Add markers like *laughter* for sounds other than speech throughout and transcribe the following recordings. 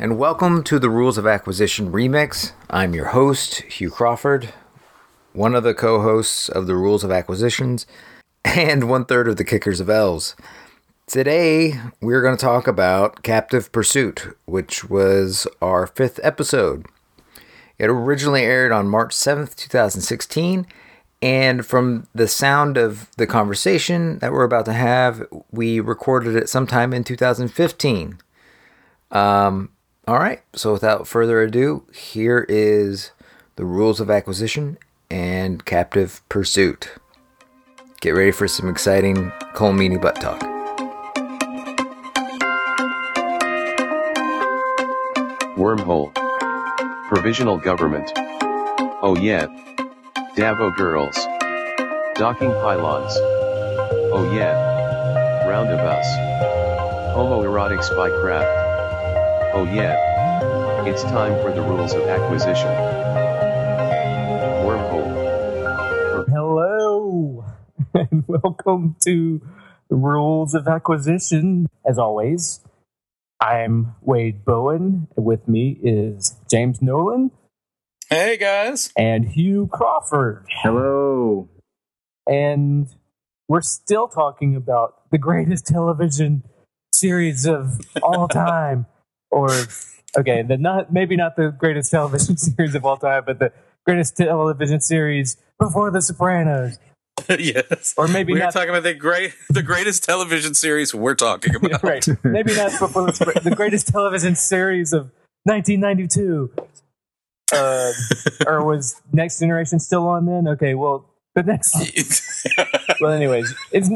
and welcome to the Rules of Acquisition remix. I'm your host, Hugh Crawford, one of the co hosts of the Rules of Acquisitions, and one third of the Kickers of Elves. Today, we're going to talk about Captive Pursuit, which was our fifth episode. It originally aired on March 7th, 2016, and from the sound of the conversation that we're about to have, we recorded it sometime in 2015. Um, all right, so without further ado, here is the rules of acquisition and captive pursuit. Get ready for some exciting Colm Meaney butt talk. Wormhole. Provisional government. Oh yeah. Dabo girls. Docking pylons. Oh yeah. Roundabouts. Homoerotic spy craft. Oh yeah. It's time for the rules of acquisition. Wormhole. Hello, *laughs* and welcome to the Rules of Acquisition. As always, I'm Wade Bowen. With me is James Nolan Hey guys. and Hugh Crawford. Hello. And we're still talking about the greatest television series of all *laughs* time. Or, okay, the not maybe not the greatest television *laughs* series of all time, but the greatest television series before The Sopranos. *laughs* yes. Or maybe we're not talking about the great the greatest television series we're talking *laughs* about. right. Maybe not before the, the greatest television series of 1992. Uh, or was Next Generation still on then? Okay, well, the next. Well, anyways, it's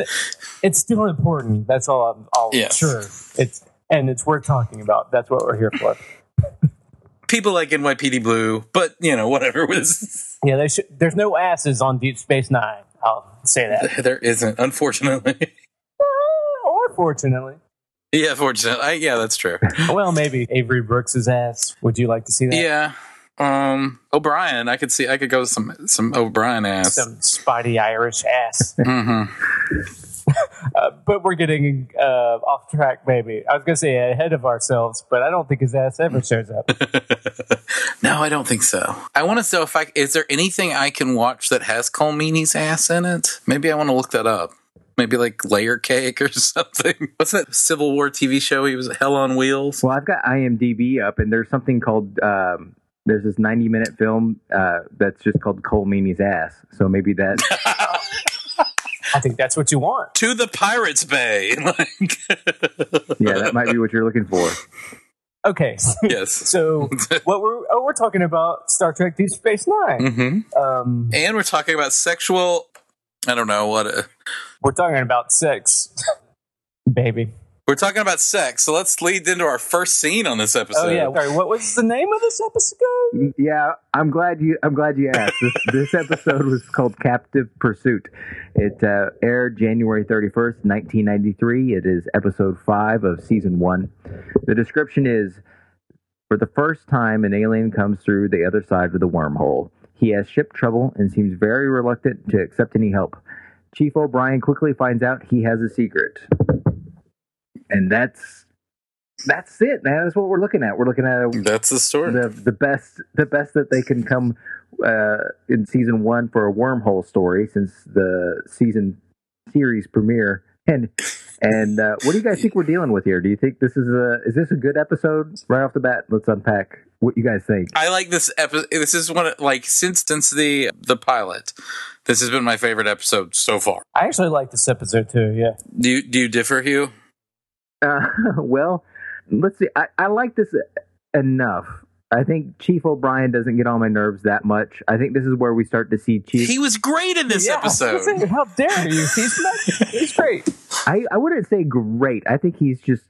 it's still important. That's all I'm all sure. It's and it's worth talking about. That's what we're here for. *laughs* People like NYPD Blue, but you know, whatever was *laughs* Yeah, there should, there's no asses on Deep Space Nine. I'll say that. *laughs* there isn't, unfortunately. or fortunately, yeah, fortunately. I, yeah, that's true. well, maybe Avery Brooks's ass. Would you like to see that? Yeah. Um O'Brien, I could see I could go with some some O'Brien ass. Some Spotty Irish ass. *laughs* Uh, but we're getting uh, off track, maybe. I was going to say ahead of ourselves, but I don't think his ass ever shows up. *laughs* no, I don't think so. I want to know if I is there anything I can watch that has Colm Meaney's ass in it? Maybe I want to look that up. Maybe like Layer Cake or *laughs* something. What's that Civil War TV show? He was Hell on Wheels. Well, I've got IMDb up, and there's something called um, there's this 90 minute film uh, that's just called Colm Meaney's ass. So maybe that. I think that's what you want. to the Pirates Bay. *laughs* Like, yeah, that might be what you're looking for. Okay, *laughs* yes. so *laughs* what we're oh we're talking about Star Trek: Deep Space 9 hmm Um, And we're talking about sexual. I don't know what. uh we're talking about sex, baby. We're talking about sex. So let's lead into our first scene on this episode. Oh yeah, sorry. What was the name of this episode? Yeah, I'm glad you. I'm glad you asked. This, *laughs* this episode was called Captive Pursuit. It uh, aired January 31st, 1993. It is episode five of season one. The description is: For the first time, an alien comes through the other side of the wormhole. He has ship trouble and seems very reluctant to accept any help. Chief O'Brien quickly finds out he has a secret, and that's that's it, man. That's what we're looking at. We're looking at a That's the story. the the best the best that they can come uh, in season one for a wormhole story since the season series premiere. And and uh, what do you guys think we're dealing with here? Do you think this is a is this a good episode right off the bat? Let's unpack what you guys think. I like this episode. This is one of, like since since the the pilot. This has been my favorite episode so far. I actually like this episode too. Yeah, Do you, do you differ, Hugh? Uh, *laughs* well, let's see. I, I like this enough. I think Chief O'Brien doesn't get on my nerves that much. I think this is where we start to see Chief. He was great in this Yeah, episode. How dare you? He's not, he's great. I, I wouldn't say great. I think he's just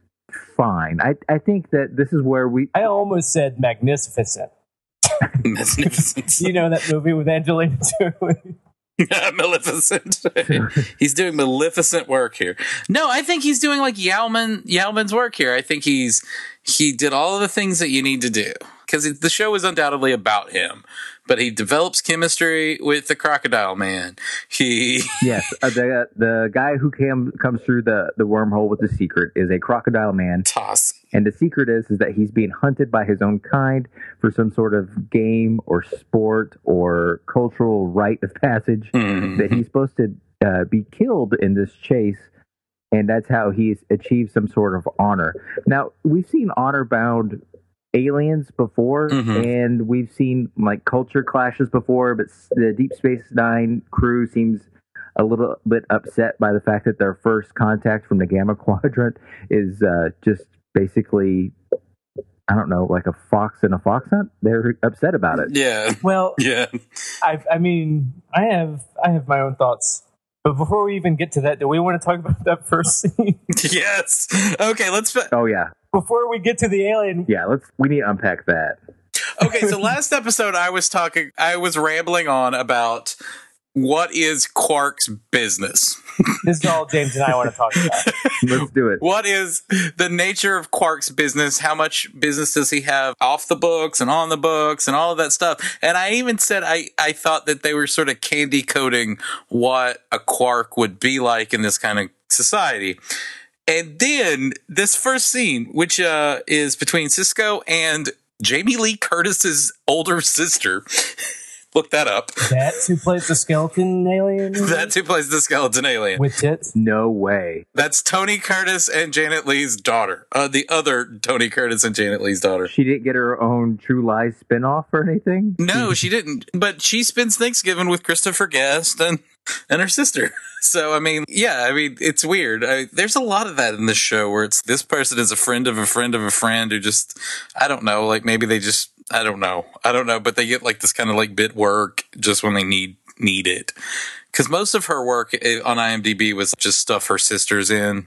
fine. I I think that this is where we I almost said magnificent. *laughs* Magnificent. You know that movie with Angelina Jolie? *laughs* Maleficent. *laughs* he's doing maleficent work here. No, I think he's doing like Yalman Yalman's work here. I think he's he did all of the things that you need to do because the show is undoubtedly about him. But he develops chemistry with the crocodile man. He *laughs* Yes, uh, the the guy who came comes through the the wormhole with the secret is a crocodile man. toss. And the secret is is that he's being hunted by his own kind for some sort of game or sport or cultural rite of passage Mhm. that he's supposed to uh, be killed in this chase, and that's how he's achieved some sort of honor. Now we've seen honor bound aliens before, Mhm. and we've seen like culture clashes before, but the Deep Space Nine crew seems a little bit upset by the fact that their first contact from the Gamma Quadrant is uh, just basically. I don't know, like a fox in a fox hunt. They're upset about it. Yeah. Well, *laughs* Yeah. I, I mean, I have I have my own thoughts. But before we even get to that, do we want to talk about that first scene? *laughs* yes. Okay, let's. fi- Oh yeah, before we get to the alien, yeah. Let's. We need to unpack that. Okay, so last episode I was talking, I was rambling on about what is Quark's business. *laughs* this is all James and I want to talk about. *laughs* Let's do it. What is the nature of Quark's business? How much business does he have off the books and on the books and all of that stuff? And I even said I, I thought that they were sort of candy coating what a Quark would be like in this kind of society. And then this first scene, which uh, is between Sisko and Jamie Lee Curtis's older sister. *laughs* Look that up. That's who plays the skeleton alien *laughs* That's who plays the skeleton alien. with tits. No way. That's Tony Curtis and Janet Leigh's daughter. Uh, the other Tony Curtis and Janet Leigh's daughter. She didn't get her own True Lies spinoff or anything. No, she didn't. But she spends Thanksgiving with Christopher Guest and and her sister. *laughs* So I mean, yeah, I mean, it's weird. I, there's a lot of that in this show where it's this person is a friend of a friend of a friend who just, I don't know, like maybe they just, I don't know, I don't know, but they get like this kind of like bit work just when they need need it. Because most of her work eh, on IMDb was just stuff her sister's in.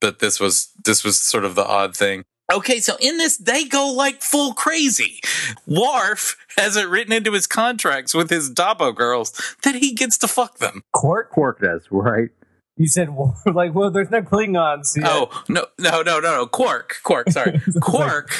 but this was this was sort of the odd thing. Okay, so in this they go like full crazy. Worf has it written into his contracts with his Dabo girls that he gets to fuck them. Quark? Quark does, right? You said, well, *laughs* like, well, there's no Klingons. yet. Oh no no no no no Quark Quark sorry *laughs* Quark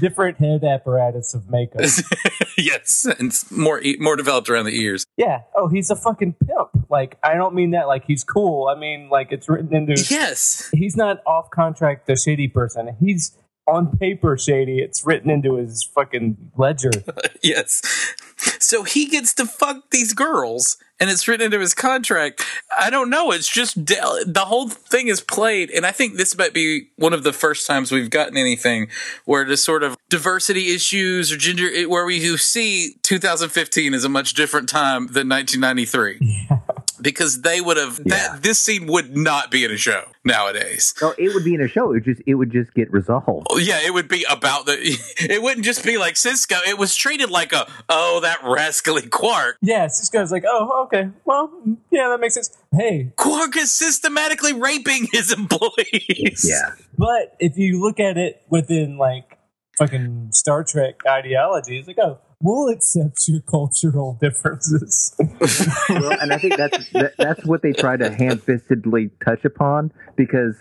Different head apparatus of makeup. *laughs* yes and it's more e- more developed around the ears. yeah. Oh, he's a fucking pimp. Like, I don't mean that like he's cool. I mean, like, it's written into. Yes, He's not off contract, the shady person. He's on paper shady. It's written into his fucking ledger. *laughs* yes. So he gets to fuck these girls, and it's written into his contract. I don't know. It's just the whole thing is played, and I think this might be one of the first times we've gotten anything where the sort of diversity issues or gender, where we see 2015 is a much different time than 1993. *laughs* Because they would have Yeah. that this scene would not be in a show nowadays. Oh, it would be in a show. It would just it would just get resolved. Oh, yeah, it would be about the. *laughs* It wouldn't just be like Sisko. It was treated like a oh that rascally Quark. Yeah, Sisko's like, oh, okay. Well, yeah, that makes sense. Hey, Quark is systematically raping his employees. Yeah. but if you look at it within like fucking Star Trek ideology, it's like, oh, we'll accept your cultural differences. *laughs* Well, and I think that's that, that's what they try to hand-fistedly touch upon because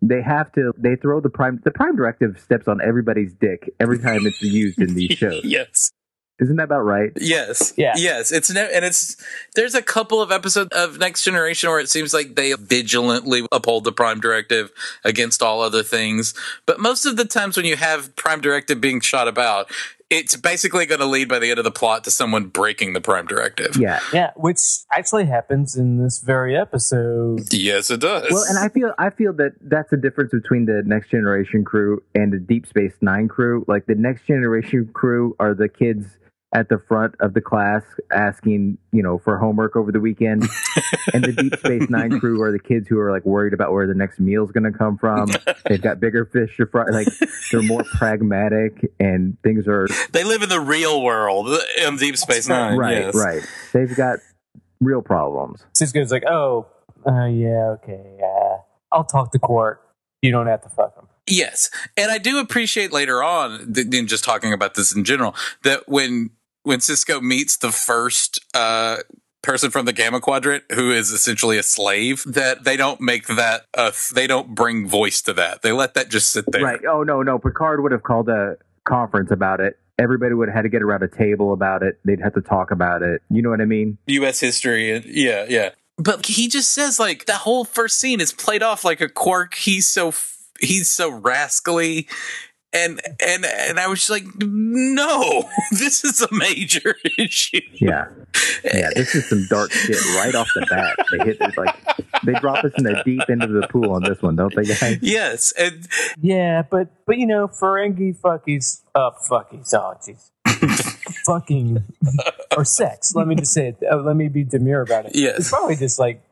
they have to. They throw the prime. The prime directive steps on everybody's dick every time it's used in these shows. *laughs* yes. Isn't that about right? Yes. Yeah. Yes. It's ne- and it's there's a couple of episodes of Next Generation where it seems like they vigilantly uphold the Prime Directive against all other things. But most of the times when you have Prime Directive being shot about, it's basically going to lead by the end of the plot to someone breaking the Prime Directive. Yeah. yeah, which actually happens in this very episode. Yes, it does. Well, and I feel I feel that that's the difference between the Next Generation crew and the Deep Space Nine crew. Like the Next Generation crew are the kids at the front of the class asking, you know, for homework over the weekend, *laughs* and the Deep Space Nine crew are the kids who are like worried about where the next meal's going to come from. They've got bigger fish to fry. Like they're more *laughs* pragmatic, and things are they live in the real world in Deep Space Nine. right. yes. Right. They've got real problems. Sisko's like, oh, uh, yeah, okay, uh, I'll talk to Quark. You don't have to fuck him. Yes, and I do appreciate later on, th- than just talking about this in general, that when when Sisko meets the first uh, person from the Gamma Quadrant, who is essentially a slave, that they don't make that uh, they don't bring voice to that. They let that just sit there. Right. Oh no, no. Picard would have called a conference about it. Everybody would have had to get around a table about it. They'd have to talk about it. You know what I mean? U.S. history, and yeah, yeah. But he just says like that whole first scene is played off like a quirk. He's so f- he's so rascally and and and I was just like, no, *laughs* this is a major *laughs* issue. Yeah, yeah. This is some dark shit right off the bat. They hit it like they drop us in the deep end of the pool on this one, don't they, guys? Yes, and Yeah, but but you know, Ferengi fuckies, uh, fuckies, oh jeez, fucking or sex. Let me just say it. Uh, let me be demure about it. Yes. it's probably just like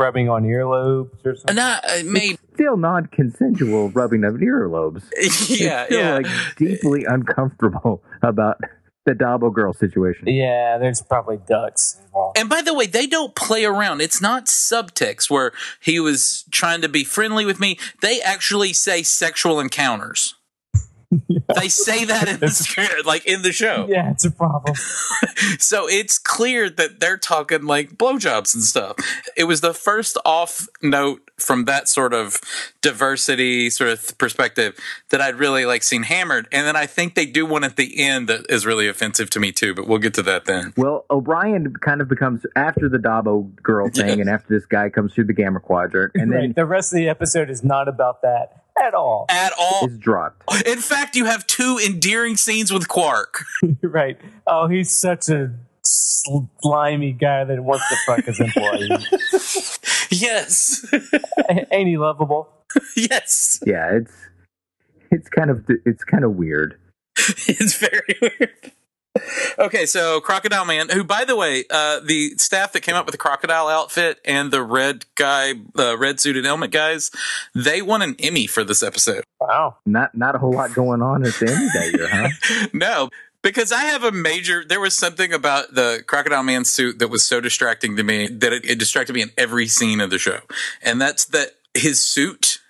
rubbing on earlobes or something. not uh, maybe. Still non-consensual rubbing of earlobes. *laughs* Yeah, it's still yeah. like deeply uncomfortable about the Dabo girl situation. Yeah, there's probably ducks involved. And by the way, they don't play around. It's not subtext where he was trying to be friendly with me. They actually say sexual encounters. *laughs* They say that in the script, like in the show. Yeah, it's a problem. *laughs* So it's clear that they're talking like blowjobs and stuff. It was the first off note from that sort of diversity sort of perspective that I'd really like seen hammered. And then I think they do one at the end that is really offensive to me too, but we'll get to that then. Well, O'Brien kind of becomes after the Dabo girl thing, Yeah. and after this guy comes through the Gamma Quadrant, and then. The rest of the episode is not about that at all. At all. is dropped. In fact, you have two endearing scenes with Quark. *laughs* right. Oh, he's such a slimy guy that wants to fuck his employee. *laughs* Yes. *laughs* Ain't he lovable? yes. Yeah, it's it's kind of it's kind of weird. It's very weird. Okay, so Crocodile Man, who, by the way, uh, the staff that came up with the crocodile outfit and the red guy, uh, red suited helmet guys, they won an Emmy for this episode. Wow. Not not a whole lot going on at the end of that year, huh? *laughs* No, because I have a major. There was something about the Crocodile Man suit that was so distracting to me that it, it distracted me in every scene of the show, and that's that his suit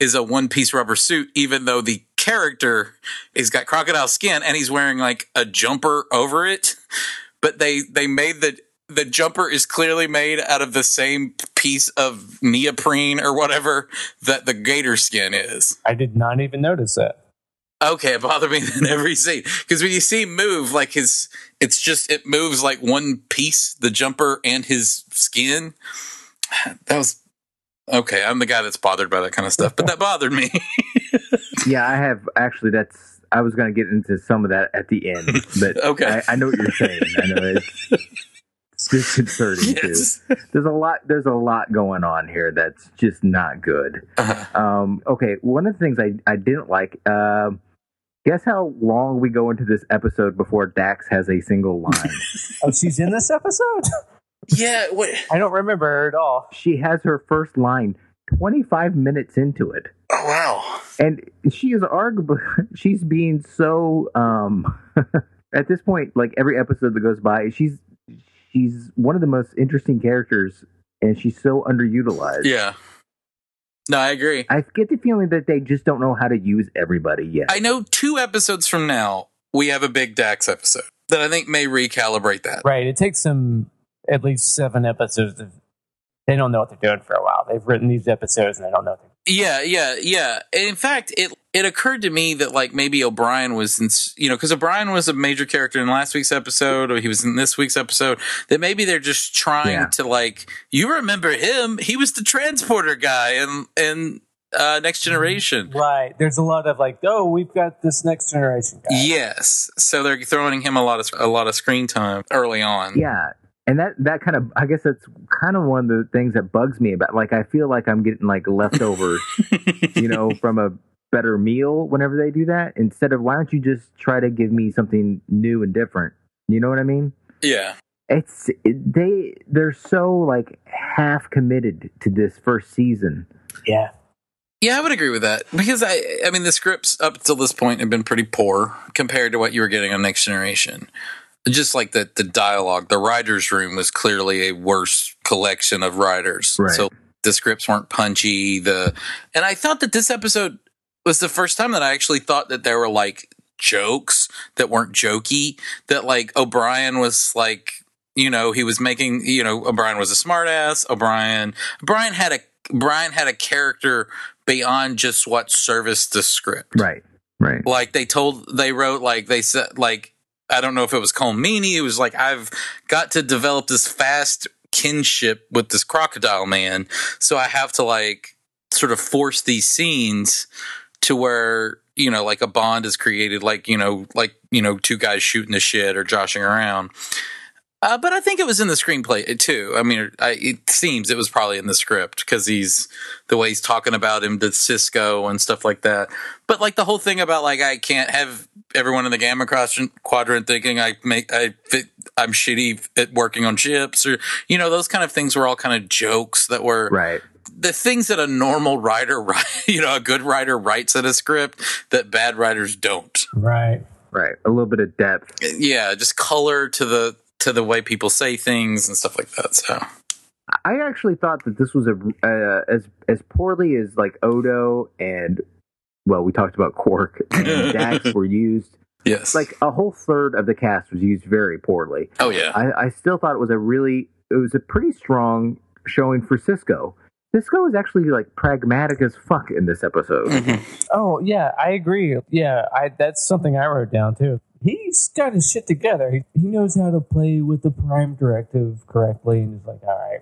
is a one piece rubber suit, even though the character he's got crocodile skin and he's wearing like a jumper over it. But they they made the the jumper is clearly made out of the same piece of neoprene or whatever that the gator skin is. I did not even notice that. Okay, it bothered me *laughs* in every scene because when you see him move, like his, it's just it moves like one piece, the jumper and his skin. *sighs* That was okay. I'm the guy that's bothered by that kind of stuff, but that bothered me. *laughs* Yeah, I have actually. That's I was going to get into some of that at the end, but *laughs* Okay. I, I know what you're saying. I know it's, *laughs* it's disconcerting yes. too. There's a lot. There's a lot going on here that's just not good. Uh-huh. Um, okay, one of the things I I didn't like. Um, guess how long we go into this episode before Dax has a single line? Oh, she's in this episode? Yeah. What? I don't remember her at all. she has her first line 25 minutes into it. Oh wow. and she is arguably *laughs* she's being so um *laughs* at this point like every episode that goes by she's she's one of the most interesting characters and she's so underutilized Yeah. No, I agree. i get the feeling that they just don't know how to use everybody yet I know two episodes from now we have a big Dax episode that I think may recalibrate that. Right. It takes them at least seven episodes. Of, they don't know what they're doing for a while. They've written these episodes and they don't know what they're Yeah, yeah, yeah. In fact, it it occurred to me that like maybe O'Brien was, in, you know, because O'Brien was a major character in last week's episode, or he was in this week's episode. That maybe they're just trying Yeah. to like, you remember him? He was the transporter guy and and uh, Next Generation. Right. There's a lot of like, oh, we've got this next generation guy. Yes, so they're throwing him a lot of a lot of screen time early on. yeah and that that kind of i guess that's kind of one of the things that bugs me about like i feel like i'm getting like leftovers *laughs* you know from a better meal whenever they do that instead of why don't you just try to give me something new and different you know what i mean yeah. it's it, they they're so like half committed to this first season Yeah. Yeah, I would agree with that because I, I mean, the scripts up till this point have been pretty poor compared to what you were getting on Next Generation. Just like the the dialogue, the writers' room was clearly a worse collection of writers. Right. So the scripts weren't punchy. The and I thought that this episode was the first time that I actually thought that there were like jokes that weren't jokey. That like O'Brien was like, you know, he was making, you know, O'Brien was a smartass. O'Brien, Brian had a Brian had a character beyond just what serviced the script. right right Like they told, they wrote, like they said, like I don't know if it was Colm Meaney. It was like I've got to develop this fast kinship with this crocodile man, so I have to like sort of force these scenes to where you know like a bond is created like you know like you know two guys shooting the shit or joshing around uh, but I think it was in the screenplay eh, too. I mean, er, I, it seems it was probably in the script because he's the way he's talking about him to Sisko and stuff like that. But like the whole thing about like I can't have everyone in the Gamma Quadrant thinking I make I fit, I'm shitty at working on ships or you know those kind of things were all kind of jokes that were Right. the things that a normal writer, write, *laughs* you know, a good writer writes in a script that bad writers don't. Right. Right. A little bit of depth. Eh, yeah, just color to the to the way people say things and stuff like that. So I actually thought that this was a uh, as as poorly as like Odo and well, we talked about Quark and *laughs* Dax were used. yes, Like a whole third of the cast was used very poorly. oh yeah, I, I still thought it was a really it was a pretty strong showing for Sisko. Sisko is actually like pragmatic as fuck in this episode. Mhm. Oh yeah, I agree. Yeah, I that's something I wrote down too. He's got his shit together. He, he knows how to play with the prime directive correctly, and he's like, all right,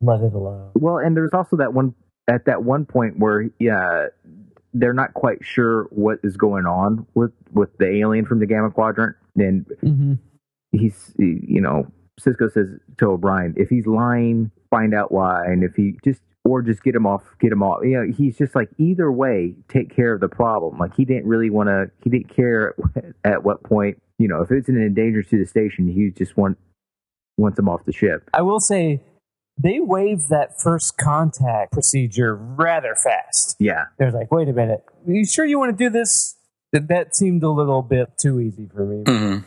let it alone. Well, and there's also that one at that one point where yeah, they're not quite sure what is going on with with the alien from the Gamma Quadrant, and Mm-hmm. he's you know Sisko says to O'Brien, if he's lying, find out why, and if he just or just get him off, get him off. You know, he's just like either way, take care of the problem. Like he didn't really want to, he didn't care *laughs* at what point. You know, if it's an endanger to the station, he just want wants him off the ship. I will say they waived that first contact procedure rather fast. Yeah, They're like, wait a minute, are you sure you want to do this? That that seemed a little bit too easy for me. Mhm.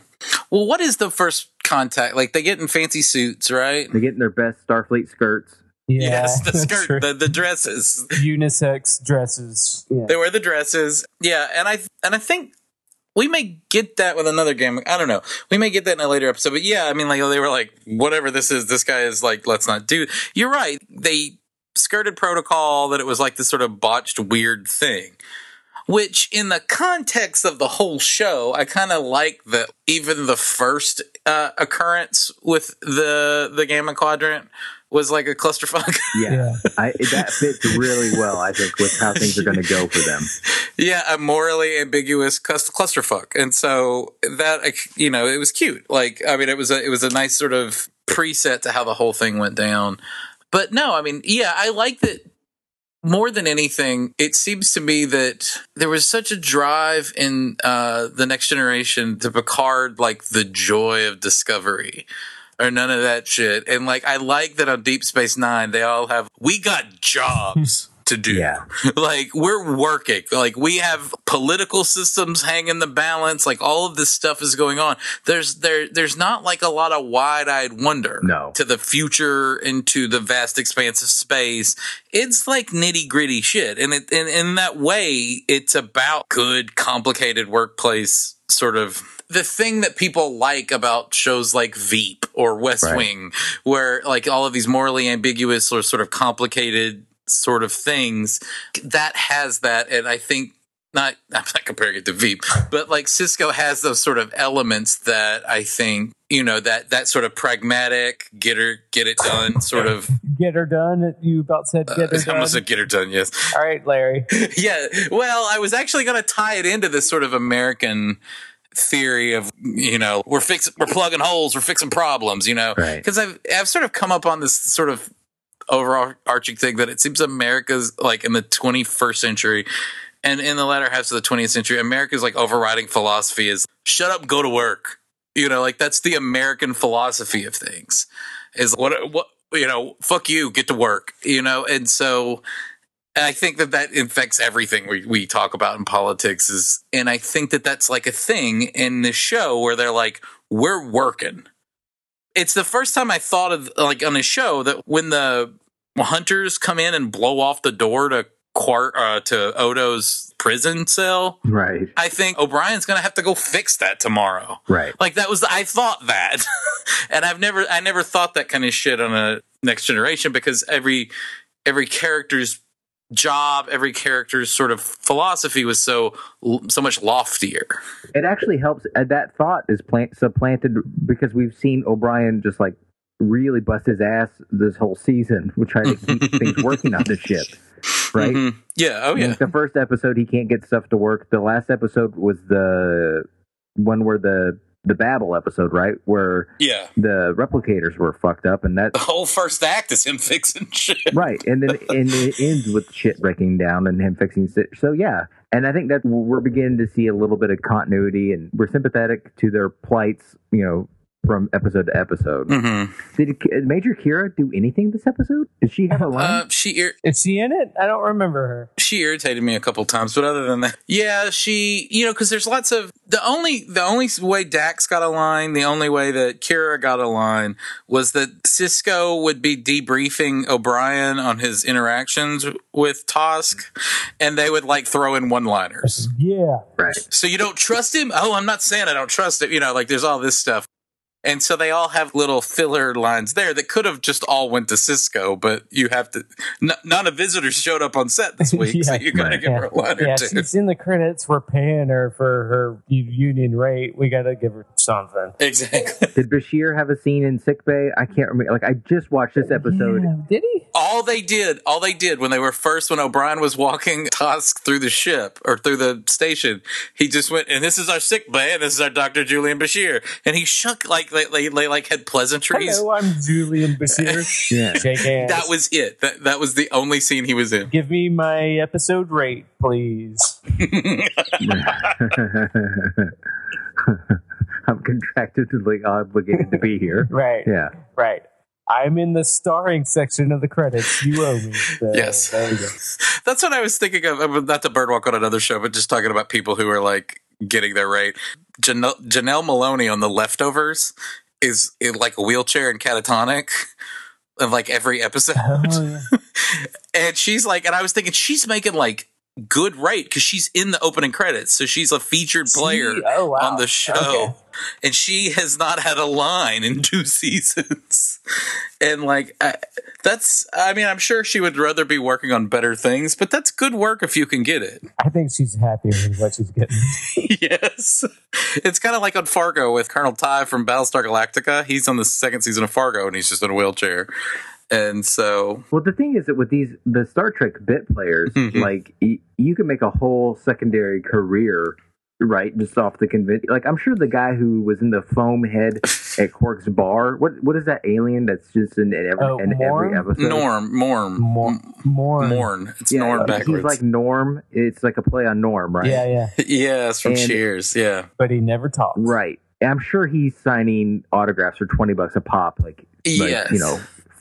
Well, what is the first contact? Like they get in fancy suits, right? they get in their best Starfleet skirts. Yeah, yes, the skirt, the, the dresses. unisex dresses. Yeah. They wear the dresses. Yeah, and I and I think we may get that with another game. I don't know. We may get that in a later episode. But yeah, I mean, like they were like, whatever this is, this guy is like, let's not do. You're right. They skirted protocol that it was like this sort of botched weird thing. Which, in the context of the whole show, I kind of like that. Even the first uh, occurrence with the the Gamma Quadrant was like a clusterfuck. *laughs* Yeah, Yeah. I, that fits really well. I think with how things are going to go for them. yeah, a morally ambiguous clusterfuck, and so that you know it was cute. Like I mean, it was a it was a nice sort of preset to how the whole thing went down. But no, I mean, yeah, I like that. More than anything, it seems to me that there was such a drive in uh, the next generation to Picard, like the joy of discovery, or none of that shit. And like, I like that on Deep Space Nine, they all have we got jobs *laughs* to do Yeah. *laughs* like we're working like we have political systems hanging the balance like all of this stuff is going on there's there there's not like a lot of wide-eyed wonder No. to the future into the vast expanse of space it's like nitty-gritty shit and it and in that way it's about good complicated workplace sort of the thing that people like about shows like Veep or West Right. Wing, where like all of these morally ambiguous or sort of complicated sort of things, that has that, and I think not *laughs* I'm not comparing it to Veep, but like Sisko has those sort of elements that I think you know that that sort of pragmatic get her get it done *laughs* sort of. Get her done. You about said get uh, her *laughs* I done. almost said get her done. Yes. All right, Larry. yeah. Well, I was actually going to tie it into this sort of American theory of you know we're fixing we're plugging holes we're fixing problems you know? Right. because I've I've sort of come up on this sort of overarching thing that it seems America's like in the 21st century and in the latter half of the 20th century America's like overriding philosophy is shut up go to work. You know like that's the American philosophy of things is what what you know fuck you get to work you know? And so and I think that that infects everything we, we talk about in politics is, and I think that that's like a thing in this show where they're like, we're working. It's the first time I thought of like on a show that when the hunters come in and blow off the door to Quart, uh, to Odo's prison cell, Right. I think O'Brien's going to have to go fix that tomorrow. Right. Like that was I thought that. *laughs* and I've never I never thought that kind of shit on a next generation because every every character's job, every character's sort of philosophy was so so much loftier. It actually helps. Uh, that thought is plant, supplanted because we've seen O'Brien just like really bust his ass this whole season. *laughs* We're trying to keep *laughs* things working on the ship. right? Mhm. Yeah. Oh, yeah. Like, the first episode, he can't get stuff to work. The last episode was the one where the the Babel episode, right, where Yeah. the replicators were fucked up, and that The whole first act is him *laughs* fixing shit. right, and then *laughs* and it ends with shit breaking down and him fixing shit. So yeah, and I think that we're beginning to see a little bit of continuity, and we're sympathetic to their plights, you know, from episode to episode. hmm Did Major Kira do anything this episode? Did she have a line? Uh, she ir- Is she in it? I don't remember her. she irritated me a couple times, but other than that, yeah, she you know because there's lots of the only the only way Dax got a line, the only way that Kira got a line was that Sisko would be debriefing O'Brien on his interactions with Tosk, and they would like throw in one liners. Yeah. right. So you don't trust him? Oh, I'm not saying I don't trust him. You know, like there's all this stuff. And so they all have little filler lines there that could have just all went to Sisko, but you have to. N- Nana Visitor's showed up on set this *laughs* week, so Yeah. you got to give Yeah, her a line or yeah two. she's in the credits. We're paying her for her union rate. We got to give her something. Exactly. Did Bashir have a scene in sickbay? I can't remember. Like I just watched this episode. Yeah, did he? All they did, all they did when they were first, when O'Brien was walking *laughs* Tosk through the ship or through the station, he just went, and this is our sick bay, and this is our Dr. Julian Bashir. And he shook like, they, they, they like had pleasantries. Hello, I'm Julian Bashir. *laughs* Yeah. Shake hands. That was it. That, that was the only scene he was in. Give me my episode rate, please. *laughs* I'm contractually obligated to be here. *laughs* Right. Yeah. Right. I'm in the starring section of the credits. You owe me. So, Yes. There you go. That's what I was thinking of. Not to birdwalk on another show, but just talking about people who are like getting their right. Janelle, Janel Moloney on The Leftovers is in like a wheelchair and catatonic in like every episode. Oh, yeah. *laughs* and she's like, and I was thinking she's making like good rate because she's in the opening credits. So she's a featured player Oh, wow. on the show. Okay. And she has not had a line in two *laughs* seasons. And like, I, that's, I mean, I'm sure she would rather be working on better things, but that's good work if you can get it. I think she's happy with what she's getting. *laughs* yes. It's kind of like on Fargo with Colonel Tigh from Battlestar Galactica. He's on the second season of Fargo and he's just in a wheelchair. And so, Well, the thing is that with these the Star Trek bit players, Mhm. like y- you can make a whole secondary career, right? Just off the convince. Like I'm sure the guy who was in the foam head *laughs* at Quark's bar. What what is that alien that's just in, in every Oh, in every episode? Norm, Morm, More, more. Morn. It's Yeah, Norm like, backwards. he's like Norm. It's like a play on Norm, right? Yeah, yeah. *laughs* yeah, it's from And- Cheers. Yeah. But he never talks. Right. I'm sure he's signing autographs for twenty bucks a pop, like, like Yes. you know,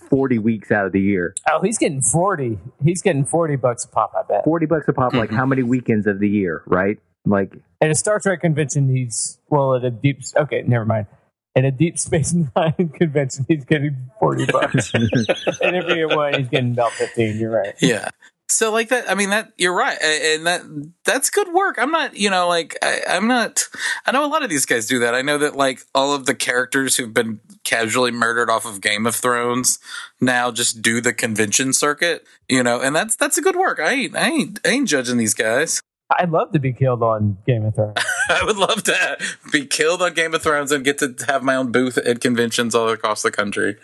forty weeks out of the year. Oh, he's getting 40. He's getting 40 bucks a pop, I bet. Forty bucks a pop, like Mhm. how many weekends of the year, right? Like At a Star Trek convention, he's, well, at a deep, okay, never mind. At a Deep Space *laughs* Nine convention, he's getting 40 bucks. *laughs* and every one, he's getting about 15. You're right. Yeah. So like that, I mean that you're right, and that that's good work. I'm not, you know, like I, I'm not. I know a lot of these guys do that. I know that like all of the characters who've been casually murdered off of Game of Thrones now just do the convention circuit, you know, and that's that's a good work. I ain't, I ain't, I ain't judging these guys. I'd love to be killed on Game of Thrones. *laughs* I would love to be killed on Game of Thrones and get to have my own booth at conventions all across the country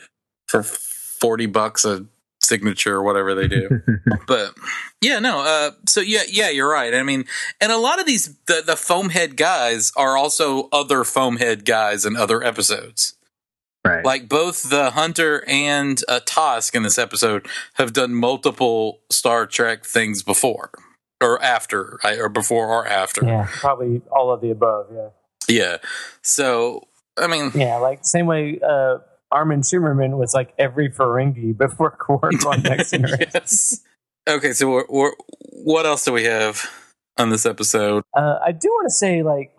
for forty bucks a signature or whatever they do. *laughs* but yeah, no. Uh, so yeah, yeah, you're right. I mean, and a lot of these the the foam head guys are also other foam head guys in other episodes. right. Like both the Hunter and uh, Tosk in this episode have done multiple Star Trek things before or after, I- or before or after. Yeah, probably all of the above. Yeah. Yeah. So I mean, Yeah, like same way uh, Armin Shimerman was like every Ferengi before Quark on Next Generation. yes. Okay, so we're, we're, what else do we have on this episode? Uh, I do want to say like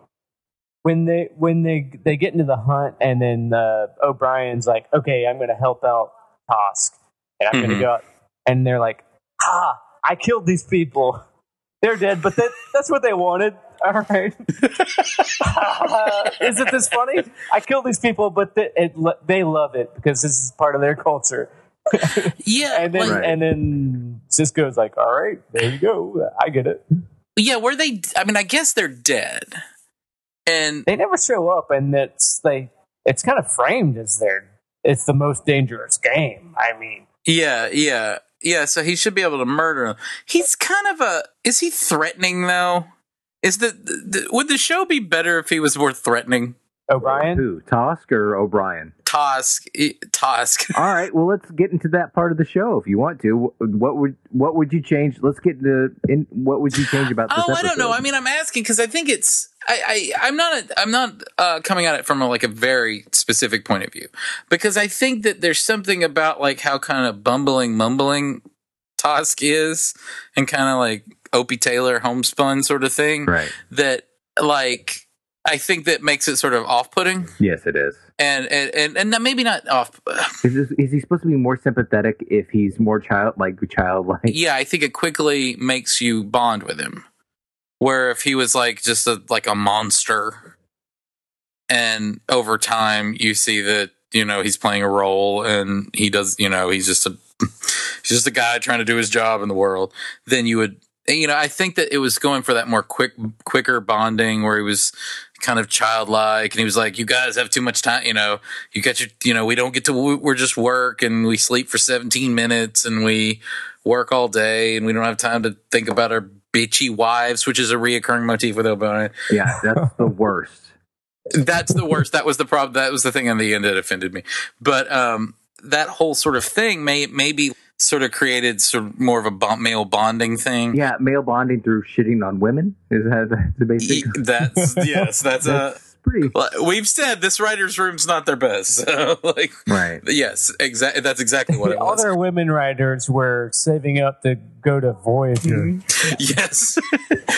when they when they they get into the hunt and then uh, O'Brien's like, okay, I'm going to help out Tosk and I'm going Mhm. to go out, and they're like, ah, I killed these people. They're dead, but that, that's what they wanted. All right. *laughs* Isn't this funny? I killed these people, but they, it, they love it because this is part of their culture. *laughs* Yeah, And then like- and then Sisko's like, all right, there you go. I get it. yeah. Were they? I mean, I guess they're dead. And They never show up, and it's they. It's kind of framed as their. It's the most dangerous game. I mean, yeah, yeah, Yeah, so he should be able to murder him. He's kind of a. Is he threatening though? Is the, the would the show be better if he was more threatening? O'Brien. Who? Tosk or O'Brien? Tosk, Tosk. *laughs* All right. Well, let's get into that part of the show if you want to. What would what would you change? Let's get into in, what would you change about this Oh, I don't know. I mean, I'm asking because I think it's. I, I I'm not. I'm not uh, coming at it from a, like a very specific point of view because I think that there's something about like how kind of bumbling, mumbling Tosk is, and kind of like Opie Taylor homespun sort of thing. right. That like I think that makes it sort of off-putting, Yes, it is. and and and, and maybe not off. *sighs* Is, this, is he supposed to be more sympathetic if he's more child like childlike? yeah, I think it quickly makes you bond with him. Where if he was like just a like a monster, and over time you see that you know he's playing a role and he does you know he's just a *laughs* he's just a guy trying to do his job in the world, then you would you know I think that it was going for that more quick quicker bonding where he was kind of childlike and he was like you guys have too much time you know you got your you know we don't get to we're just work and we sleep for 17 minutes and we work all day and we don't have time to think about our bitchy wives which is a reoccurring motif with O'Brien Yeah, that's *laughs* the worst. that's the worst. That was the problem that was the thing in the end that offended me. But um that whole sort of thing may maybe sort of created sort of more of a bond, male bonding thing Yeah, male bonding through shitting on women is that the basic? Y- that's *laughs* yes that's a pretty well, we've said this writer's room's not their best so *laughs* like right. yes exactly that's exactly what it *laughs* All was their women writers were saving up to go to Voyager. yes.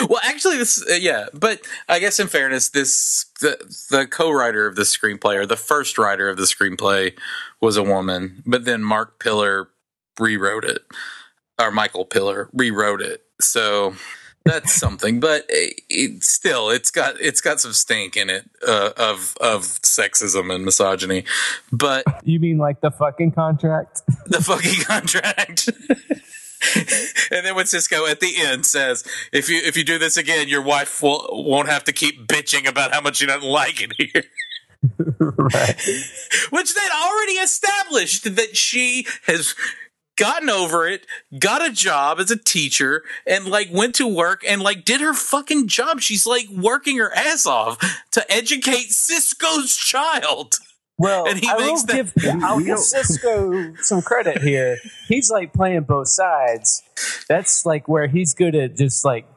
well, actually, this uh, yeah, but I guess in fairness, this the the co-writer of the screenplay or the first writer of the screenplay was a woman, but then Mark Piller rewrote it, or Michael Piller rewrote it. So that's *laughs* something, but it, it still it's got it's got some stink in it uh, of of sexism and misogyny, but You mean like the fucking contract? *laughs* the fucking contract. *laughs* and then when Sisko at the end says, "If you if you do this again, your wife will, won't have to keep bitching about how much she doesn't like it here," right. which they'd already established that she has gotten over it, got a job as a teacher, and like went to work and like did her fucking job. She's like working her ass off to educate Sisko's child. Well, And he I will makes that- give I'll give Sisko some credit here. He's like playing both sides. That's like where he's good at just like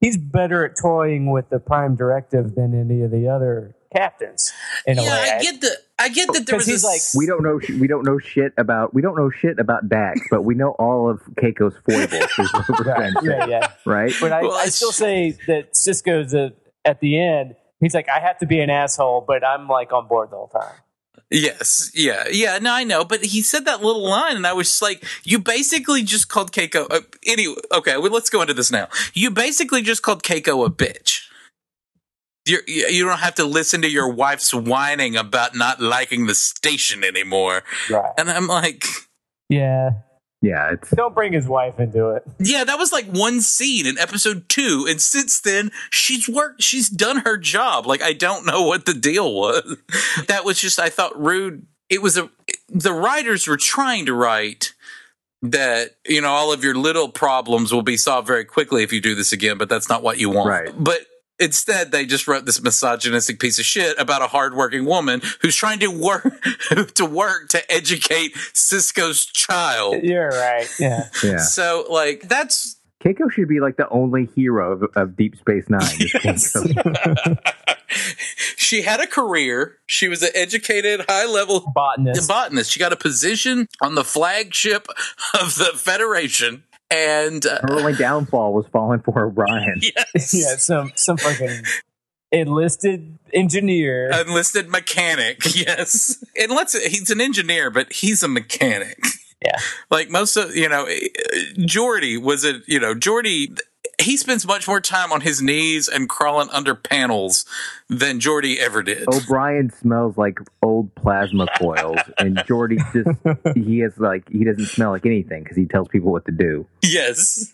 he's better at toying with the prime directive than any of the other captains. In a Yeah, way, I get the I get that there was he's a like- s- We don't know. sh- We don't know shit about. We don't know shit about Dax, *laughs* but we know all of Keiko's foibles. Is what we're trying yeah, yeah. right? But I, Well, I still say that Sisko's a, at the end. He's like, I have to be an asshole, but I'm like on board the whole time. Yes, yeah, yeah. No, I know, but he said that little line, and I was just like, "You basically just called Keiko." Uh, anyway, okay, well, let's go into this now. You basically just called Keiko a bitch. You're, you you don't have to listen to your wife's whining about not liking the station anymore. Right. And I'm like, Yeah. Yeah, it's Don't bring his wife into it. yeah, that was like one scene in episode two, and since then she's worked, she's done her job. Like I don't know what the deal was. that was just I thought rude. It was a the writers were trying to write that you know all of your little problems will be solved very quickly if you do this again, but that's not what you want. Right. But instead they just wrote this misogynistic piece of shit about a hardworking woman who's trying to work *laughs* to work to educate Sisko's child. You're right. *laughs* Yeah. yeah. So like that's Keiko should be like the only hero of, of Deep Space Nine. *laughs* Yes. She had a career. She was an educated, high level Botanist. botanist. She got a position on the flagship of the Federation. And uh, Her only downfall was falling for *laughs* O'Brien. yes, yeah, some some fucking enlisted engineer. enlisted mechanic. *laughs* Yes, and let's he's an engineer, but he's a mechanic. Yeah. like most of you know, Geordi was a you know Geordi. he spends much more time on his knees and crawling under panels than Geordi ever did. O'Brien smells like old plasma *laughs* coils, and Geordi just he is like he doesn't smell like anything because he tells people what to do. Yes.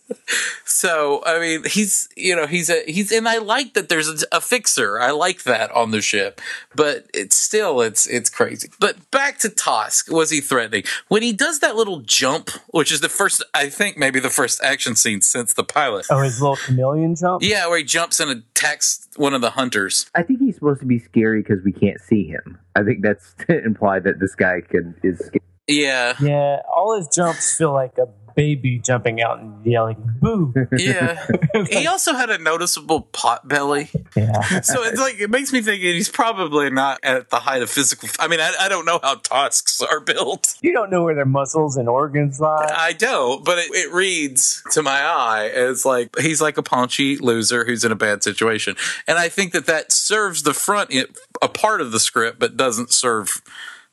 So I mean, he's you know he's a he's and I like that there's a, a fixer. I like that on the ship, but it's still it's it's crazy. But back to Tosk. Was he threatening when he does that little jump, which is the first I think maybe the first action scene since the pilot. Oh, his little chameleon jump. Yeah, where he jumps and attacks one of the hunters. I think he's supposed to be scary because we can't see him. I think that's *laughs* to imply that this guy can is. Scary. Yeah, Yeah, all his jumps feel like a baby jumping out and yelling "boo." yeah. *laughs* he also had a noticeable pot belly. yeah, So it's like it makes me think he's probably not at the height of physical. I mean, I, I don't know how Tosks are built. you don't know where their muscles and organs lie. I don't, but it, it reads to my eye as like he's like a paunchy loser who's in a bad situation, and I think that that serves the front a part of the script, but doesn't serve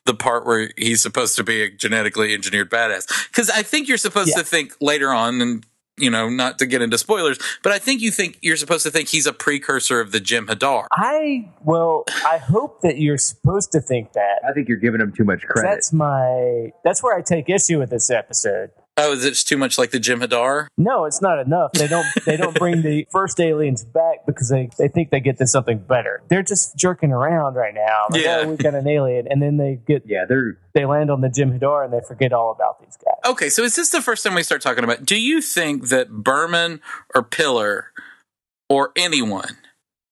the part where he's supposed to be a genetically engineered badass. Because I think you're supposed Yeah. to think later on, and you know, not to get into spoilers, but I think you think you're supposed to think he's a precursor of the Jem'Hadar. I well, I hope that you're supposed to think that. I think you're giving him too much credit. That's my. That's where I take issue with this episode. Oh, is it too much like the Jem'Hadar? No, it's not enough. They don't. They don't bring the *laughs* first aliens back because they, they think they get to something better. They're just jerking around right now. Like, Yeah. oh, we've got an alien, and then they get yeah, they're they land on the Jem'Hadar and they forget all about these guys. Okay, so is this the first time we start talking about? Do you think that Berman or Piller or anyone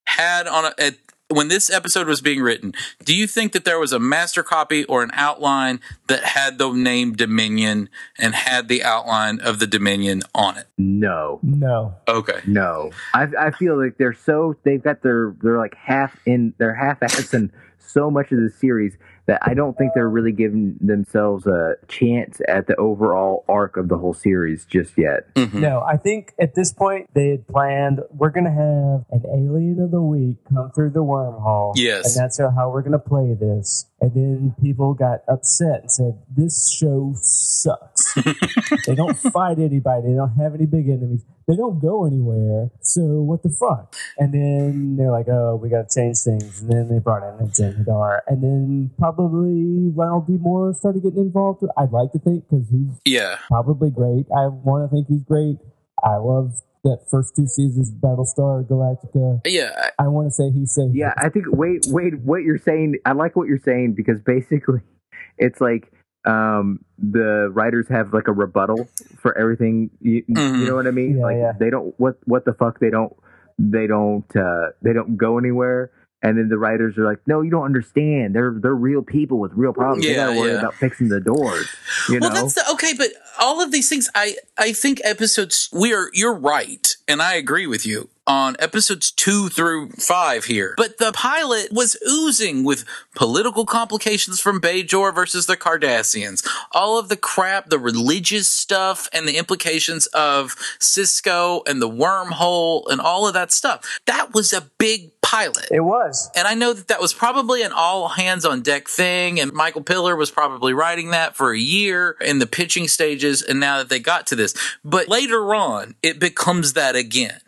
had on a, at, when this episode was being written? Do you think that there was a master copy or an outline that had the name Dominion and had the outline of the Dominion on it? no, No, Okay, no. I I feel like they're so they've got their they're like half in they're half assed in so much of the series that I don't think they're really giving themselves a chance at the overall arc of the whole series just yet. Mhm. no. I think at this point they had planned we're going to have an alien of the week come through the wormhole. Yes. and that's how we're going to play this. And then people got upset and said, "This show sucks. *laughs* they don't fight anybody. They don't have any big enemies. They don't go anywhere. So what the fuck?" And then they're like, "Oh, we got to change things." And then they brought in a Hadar, and then probably Ronald D. Moore started getting involved. I'd like to think because he's yeah, probably great. I want to think he's great. I love that first two seasons of Battlestar Galactica. yeah, I want to say he saved. Yeah, it. I think wait, wait, what you're saying, I like what you're saying because basically *laughs* it's like um the writers have like a rebuttal for everything you, Mhm. you know what I mean? Yeah, like yeah. they don't what what the fuck they don't they don't uh they don't go anywhere and then the writers are like, "No, you don't understand. They're they're real people with real problems. they Yeah, got to worry yeah. about fixing the doors." You well, know? that's the, okay, but all of these things, I I think episodes we are you're right, and I agree with you on episodes two through five here. But the pilot was oozing with political complications from Bajor versus the Cardassians, all of the crap, the religious stuff, and the implications of Sisko and the wormhole and all of that stuff. That was a big pilot. It was. And I know that that was probably an all hands on deck thing. And Michael Piller was probably writing that for a year in the pitching stages. And now that they got to this, but later on, it becomes that again.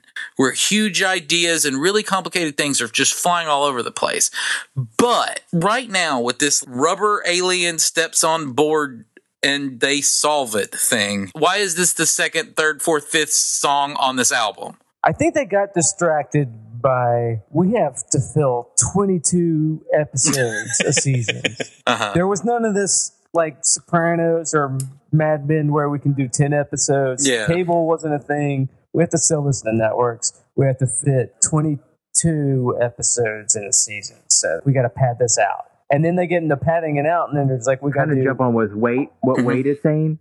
Where huge ideas and really complicated things are just flying all over the place. But right now, with this rubber alien steps on board and they solve it thing, why is this the second, third, fourth, fifth song on this album? I think they got distracted by we have to fill 22 episodes a season. *laughs* Uh-huh. There was none of this like Sopranos or Mad Men where we can do 10 episodes. Yeah. Cable wasn't a thing. We have to sell this to the networks. We have to fit 22 episodes in a season. So we got to pad this out. And then they get into padding it out, and then there's like we got kind to of do. jump on with Wade. What. *laughs* Wade is saying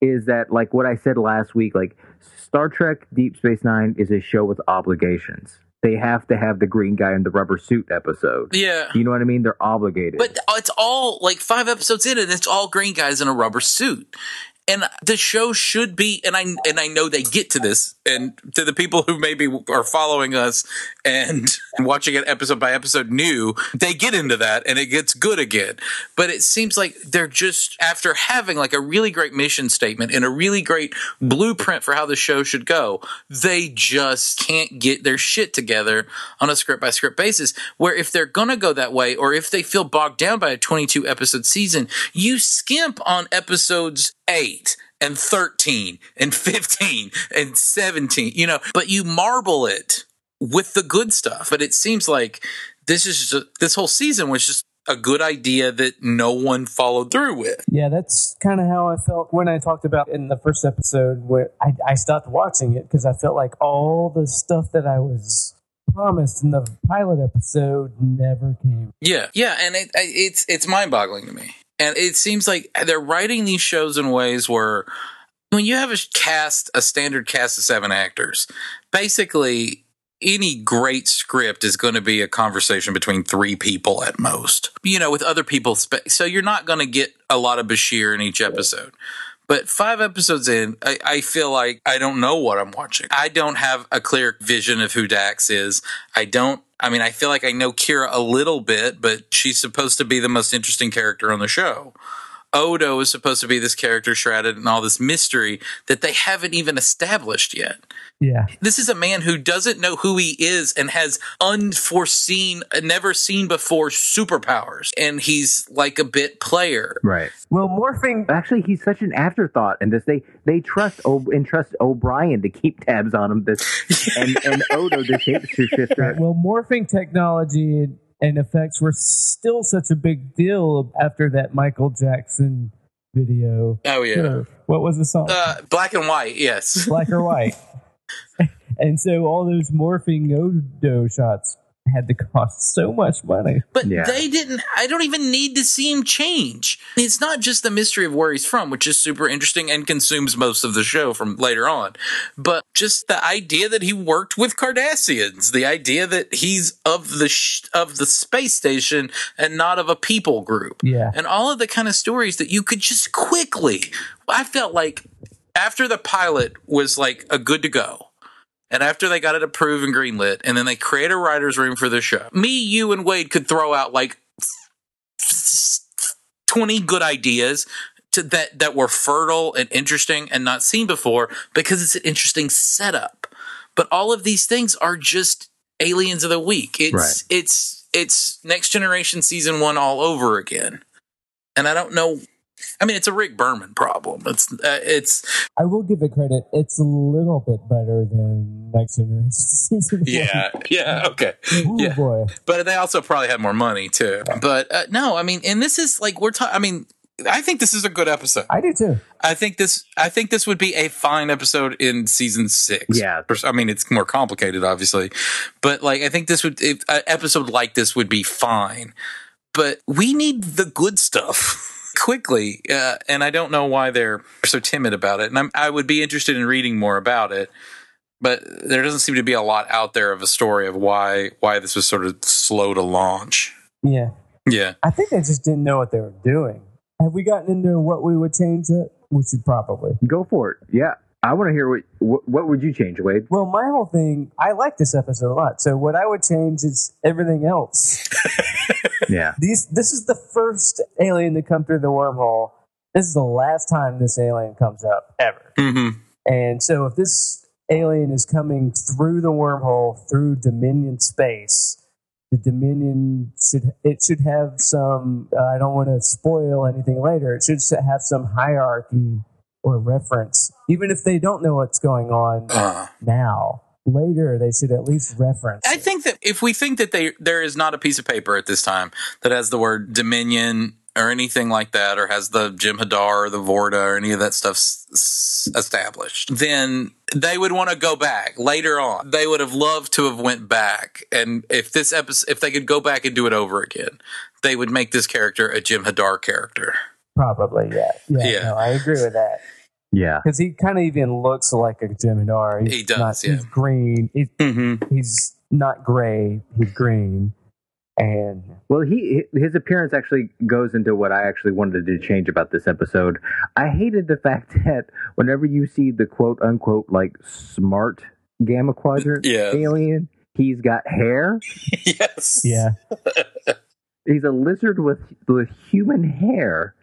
is that, like what I said last week, like Star Trek Deep Space Nine is a show with obligations. They have to have the green guy in the rubber suit episode. Yeah. You know what I mean? They're obligated. But it's all like five episodes in, and it's all green guys in a rubber suit. And the show should be, and I and I know they get to this, and to the people who maybe are following us and *laughs* watching it episode by episode new, they get into that and it gets good again. But it seems like they're just after having like a really great mission statement and a really great blueprint for how the show should go, they just can't get their shit together on a script by script basis. Where if they're gonna go that way, or if they feel bogged down by a 22 episode season, you skimp on episodes eight and 13 and 15 and 17, you know, but you marble it with the good stuff. But it seems like this is just, this whole season was just a good idea that no one followed through with. Yeah, that's kind of how I felt when I talked about in the first episode where I, I stopped watching it because I felt like all the stuff that I was promised in the pilot episode never came. Yeah, yeah, and it, it's it's mind boggling to me. And it seems like they're writing these shows in ways where when you have a cast, a standard cast of seven actors, basically any great script is going to be a conversation between three people at most, you know, with other people. So you're not going to get a lot of Bashir in each episode. But five episodes in, I, I, feel like I don't know what I'm watching. I don't have a clear vision of who Dax is. I don't. I mean, I feel like I know Kira a little bit, but she's supposed to be the most interesting character on the show. Odo is supposed to be this character shrouded in all this mystery that they haven't even established yet. Yeah. This is a man who doesn't know who he is and has unforeseen, never seen before superpowers. And he's like a bit player. Right. Well, morphing. Actually, he's such an afterthought in this. They they trust o- entrust O'Brien to keep tabs on him. This *laughs* and and Odo the shapeshifter. Well, morphing technology and effects were still such a big deal after that Michael Jackson video. Oh yeah. Sure. What was the song? Uh, black and white. Yes. Black or white. *laughs* and so all those morphing Odo shots had to cost so much money. But Yeah. they didn't. I don't even need to see him change. It's not just the mystery of where he's from, which is super interesting and consumes most of the show from later on, but just the idea that he worked with Cardassians, the idea that he's of the sh- of the space station and not of a people group, Yeah. and all of the kind of stories that you could just quickly. I felt like after the pilot was like a good to go. And after they got it approved and greenlit, and then they create a writer's room for the show, me, you, and Wade could throw out like 20 good ideas to, that, that were fertile and interesting and not seen before because it's an interesting setup. But all of these things are just aliens of the week. It's, Right. it's, it's next generation season one all over again. And I don't know. I mean, it's a Rick Berman problem. It's, uh, it's, I will give it credit. It's a little bit better than Next Generation *laughs* season. one. yeah, yeah, okay. Oh Yeah. boy. But they also probably had more money too. But uh, no, I mean, and this is like we're talking. I mean, I think this is a good episode. I do too. I think this. I think this would be a fine episode in season six. Yeah. I mean, it's more complicated, obviously, but like I think this would if, an episode like this would be fine. But we need the good stuff. *laughs* Quickly, uh, and I don't know why they're so timid about it. And I'm, I would be interested in reading more about it, but there doesn't seem to be a lot out there of a story of why why this was sort of slow to launch. Yeah. Yeah. I think they just didn't know what they were doing. Have we gotten into what we would change it? We should probably. Go for it. Yeah. I want to hear what, what what would you change, Wade? Well, my whole thing, I like this episode a lot. So what I would change is everything else. *laughs* Yeah. These, this is the first alien to come through the wormhole. This is the last time this alien comes up ever. Mm-hmm. And so if this alien is coming through the wormhole through Dominion space, the Dominion should it should have some. Uh, I don't want to spoil anything later. It should have some hierarchy or reference, even if they don't know what's going on Uh, now. Later, they should at least reference. I it. think that if we think that they there is not a piece of paper at this time that has the word Dominion or anything like that, or has the Jem'Hadar or the Vorta or any of that stuff s- established, then they would want to go back later on. They would have loved to have went back, and if this episode, if they could go back and do it over again, they would make this character a Jem'Hadar character. Probably, yeah, yeah. Yeah. No, I agree with that Yeah. because he kind of even looks like a Gemini. He's He does, Not, yeah. He's green. He's Mm-hmm. he's not gray. He's green, And Well, he his appearance actually goes into what I actually wanted to change about this episode. I hated the fact *laughs* that whenever you see the quote unquote like smart gamma quadrant Yeah. alien, he's got hair. *laughs* yes. yeah, *laughs* He's a lizard with with human hair,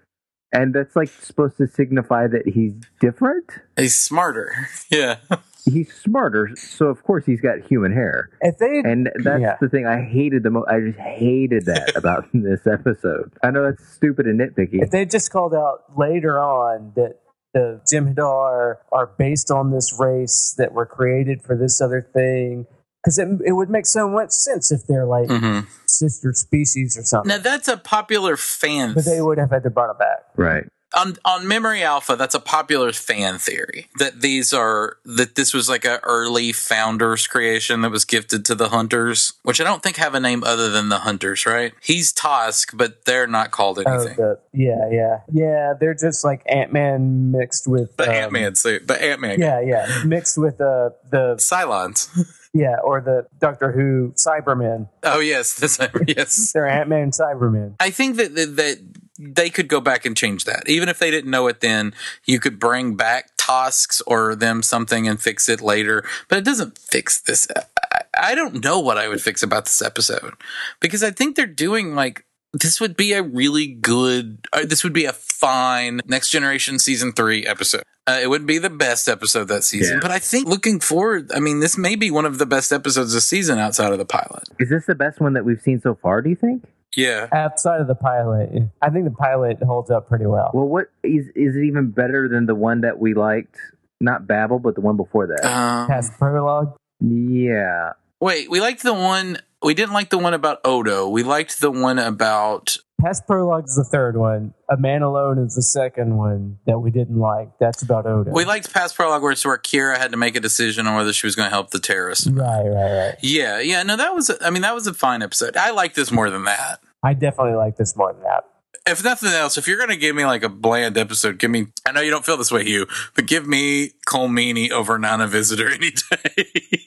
and that's like supposed to signify that he's different. He's smarter. *laughs* Yeah. He's smarter, so of course he's got human hair. if they And that's Yeah. the thing I hated the most. I just hated that *laughs* about this episode. I know that's stupid and nitpicky. if they just called out later on that the Jem'Hadar are based on this race that were created for this other thing, because it, it would make so much sense if they're like hmm sister species or something. Now that's a popular fan. but they would have had to brought it back. Right. on on Memory Alpha, that's a popular fan theory that these are that this was like an early founders creation that was gifted to the Hunters, which I don't think have a name other than the Hunters, right? He's Tosk, but they're not called Oh, anything. the, yeah, yeah, yeah. They're just like Ant Man mixed with the um, Ant Man, so but Ant Man, Yeah, yeah, mixed with uh, the Cylons. Yeah, or the Doctor Who Cybermen. Oh yes, that's *laughs* yes. They're Ant Man Cybermen. I think that, that that they could go back and change that. Even if they didn't know it then, you could bring back Tosks or them something and fix it later. But it doesn't fix this. I, I don't know what I would fix about this episode because I think they're doing like this would be a really good. Uh, this would be a fine next generation season three episode. Uh, it wouldn't be the best episode that season, Yeah. but I think looking forward, I mean, this may be one of the best episodes this season outside of the pilot. Is this the best one that we've seen so far? Do you think? Yeah. Outside of the pilot, I think the pilot holds up pretty well. Well, what is is it even better than the one that we liked? Not Babel, but the one before that. Um, Past prologue. yeah. Wait, we liked the one. We didn't like the one about Odo. We liked the one about. Past prologue is the third one. A Man Alone is the second one that we didn't like. That's about Odo. We liked past prologue where it's where Kira had to make a decision on whether she was going to help the terrorists. right, right, right. Yeah, yeah. No, that was. I mean, that was a fine episode. I like this more than that. I definitely like this more than that. If nothing else, if you're going to give me like a bland episode, give me. I know you don't feel this way, Hugh, but give me Colm Meaney over Nana Visitor *laughs* any day.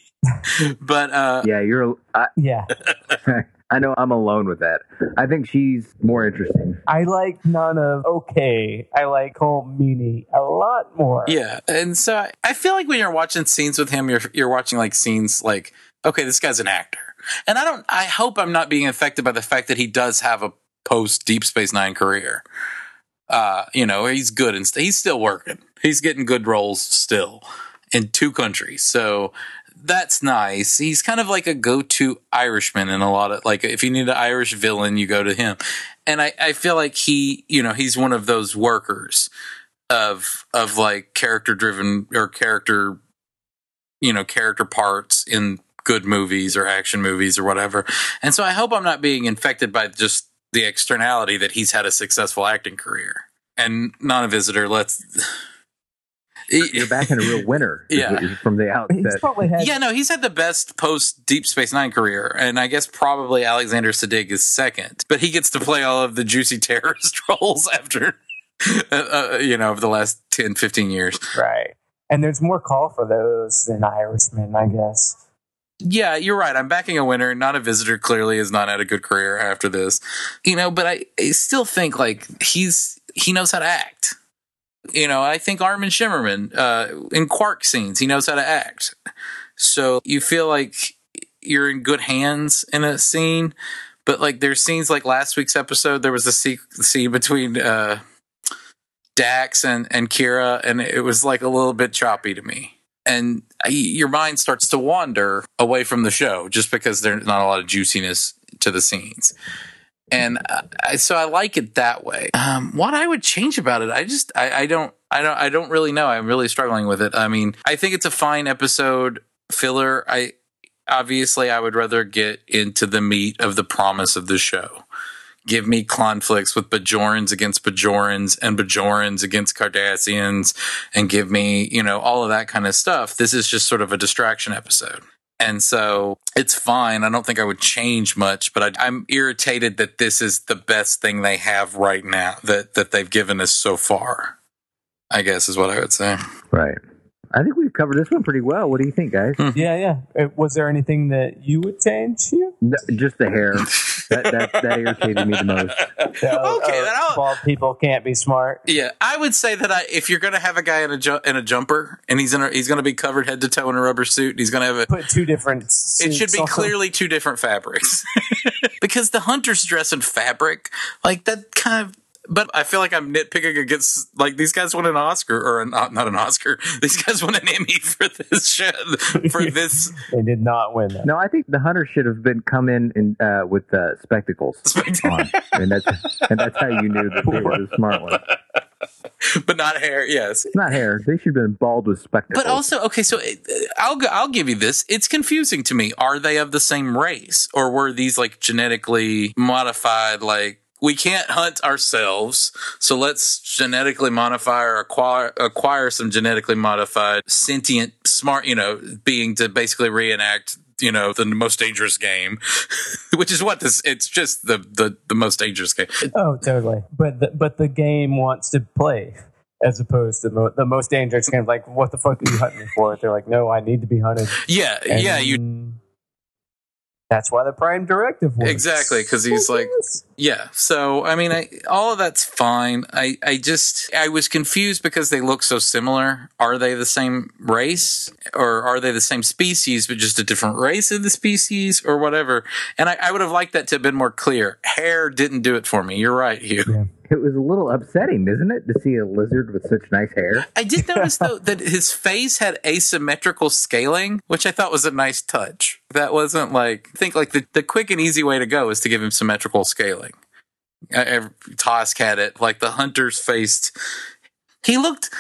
but uh, Yeah, you're. I, Yeah, *laughs* I know I'm alone with that. I think she's more interesting. I like none of okay. I like Colm Meaney a lot more. Yeah, and so I- I feel like when you're watching scenes with him, you're you're watching like scenes like, okay, this guy's an actor, and I don't. I hope I'm not being affected by the fact that he does have a post Deep Space Nine career. Uh, you know, he's good and st- he's still working. He's getting good roles still in two countries, so that's nice. He's kind of like a go-to Irishman in a lot of like if you need an Irish villain, you go to him. And I, I feel like he, you know, he's one of those workers of of like character driven or character you know character parts in good movies or action movies or whatever and so i hope i'm not being infected by just the externality that he's had a successful acting career and not a visitor let's *laughs* You're back in a real winner. Yeah. From the He's outset. probably had yeah no he's had the best post deep space nine career and i guess probably alexander Siddig is second but he gets to play all of the juicy *laughs* terrorist *laughs* roles after uh, uh, you know over the last 10 15 years right. And there's more call for those than Irishmen, I guess. Yeah, you're right. I'm backing a winner, not a visitor. Clearly, has not had a good career after this, you know. But I, I still think like he's he knows how to act. You know, I think Armin Shimerman uh, in Quark scenes, he knows how to act. So you feel like you're in good hands in a scene. But like, there's scenes like last week's episode. There was a scene between uh, Dax and and Kira, and it was like a little bit choppy to me and your mind starts to wander away from the show just because there's not a lot of juiciness to the scenes. And I, so I like it that way. Um, what I would change about it, I just I, I don't I don't I don't really know. I'm really struggling with it. I mean, I think it's a fine episode filler. I obviously I would rather get into the meat of the promise of the show. Give me conflicts with Bajorans against Bajorans and Bajorans against Cardassians and give me, you know, all of that kind of stuff. This is just sort of a distraction episode. And so it's fine. I don't think I would change much, but I, I'm irritated that this is the best thing they have right now that, that they've given us so far, I guess is what I would say. Right. I think we've covered this one pretty well. What do you think, guys? Yeah, yeah. Uh, Was there anything that you would change here? No, just the hair. *laughs* That, that, that irritated me the most. *laughs* So, Okay, uh, then bald people can't be smart. Yeah, I would say that I, if you're going to have a guy in a ju- in a jumper and he's in a, he's going to be covered head to toe in a rubber suit, and he's going to have a Put two different. it should be on. clearly two different fabrics *laughs* because the hunters dress in fabric like that kind of but I feel like I'm nitpicking against like these guys won an Oscar or not not an Oscar. *laughs* These guys won an Emmy for this shit for *laughs* this They did not win that. No, I think the hunter should have been come in, in uh, with uh, *laughs* spectacles on, and that's and that's how you knew that they were the smart ones. but not hair. Yes. Not hair; they should have been bald with spectacles. But also, okay, so uh, I'll I'll give you this. It's confusing to me. Are they of the same race, or were these like genetically modified? Like we can't hunt ourselves, so let's genetically modify or acquire acquire some genetically modified sentient smart, you know, being to basically reenact. You know the most dangerous game, *laughs* which is what this. It's just the the, the most dangerous game. Oh, totally. But the, but the game wants to play as opposed to mo- the most dangerous game. Like, what the fuck are you hunting me for? They're like, no, I need to be hunted. Yeah, yeah, you That's why the Prime Directive works. Exactly, 'cause he's like- Yeah. So I mean, I, all of that's fine. I I just I was confused because they look so similar. Are they the same race, or are they the same species but just a different race of the species, or whatever? And I, I would have liked that to have been more clear. Hair didn't do it for me. You're right, Hugh. it was a little upsetting, isn't it, to see a lizard with such nice hair? I did notice though that his face had asymmetrical scaling, which I thought was a nice touch. That wasn't like I think like the, the quick and easy way to go is to give him symmetrical scaling. Uh, I, Tosk had it like the hunter's faced. He looked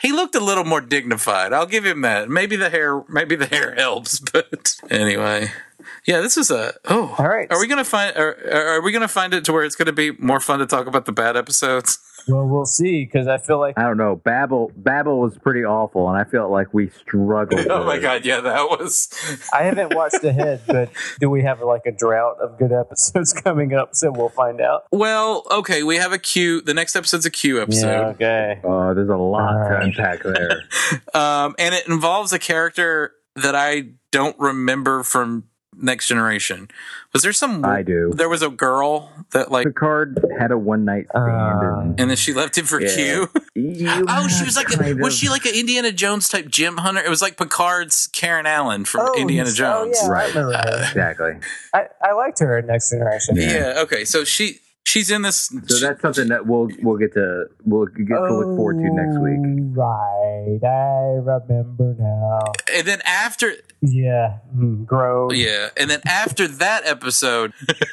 he looked a little more dignified. I'll give him that. Maybe the hair maybe the hair helps, *laughs* but anyway. Yeah, this is a oh. All right. Are we gonna find? Are, are we gonna find it to where it's gonna be more fun to talk about the bad episodes? *laughs* Well, we'll see because I feel like I don't know. Babel Babel was pretty awful, and I felt like we struggled. Oh my god, yeah, that was. I haven't watched ahead, but do we have like a drought of good episodes *laughs* coming up? So we'll find out. Well, okay, we have a Q. The next episode's a Q Yeah. episode, Okay. Oh, there's a lot All to unpack there. *laughs* um, and it involves a character that I don't remember from Next Generation. Was there some? I do. There was a girl that like, Picard had a one night stand, Uh, and and then she left him for Yeah. Q. You *laughs* *laughs* Oh, she was like, a, kind was she like an Indiana Jones type gym hunter? It was like Picard's Karen Allen from Oh, Indiana Jones. Oh, yeah, Right. I remember her. exactly? I, I liked her in Next Generation. Yeah. Okay. So she she's in this. So that's something that we'll we'll get to we'll get to look forward to next week. Oh, Right, I remember now. and then after Yeah, mm, grow. Yeah, and then after that episode,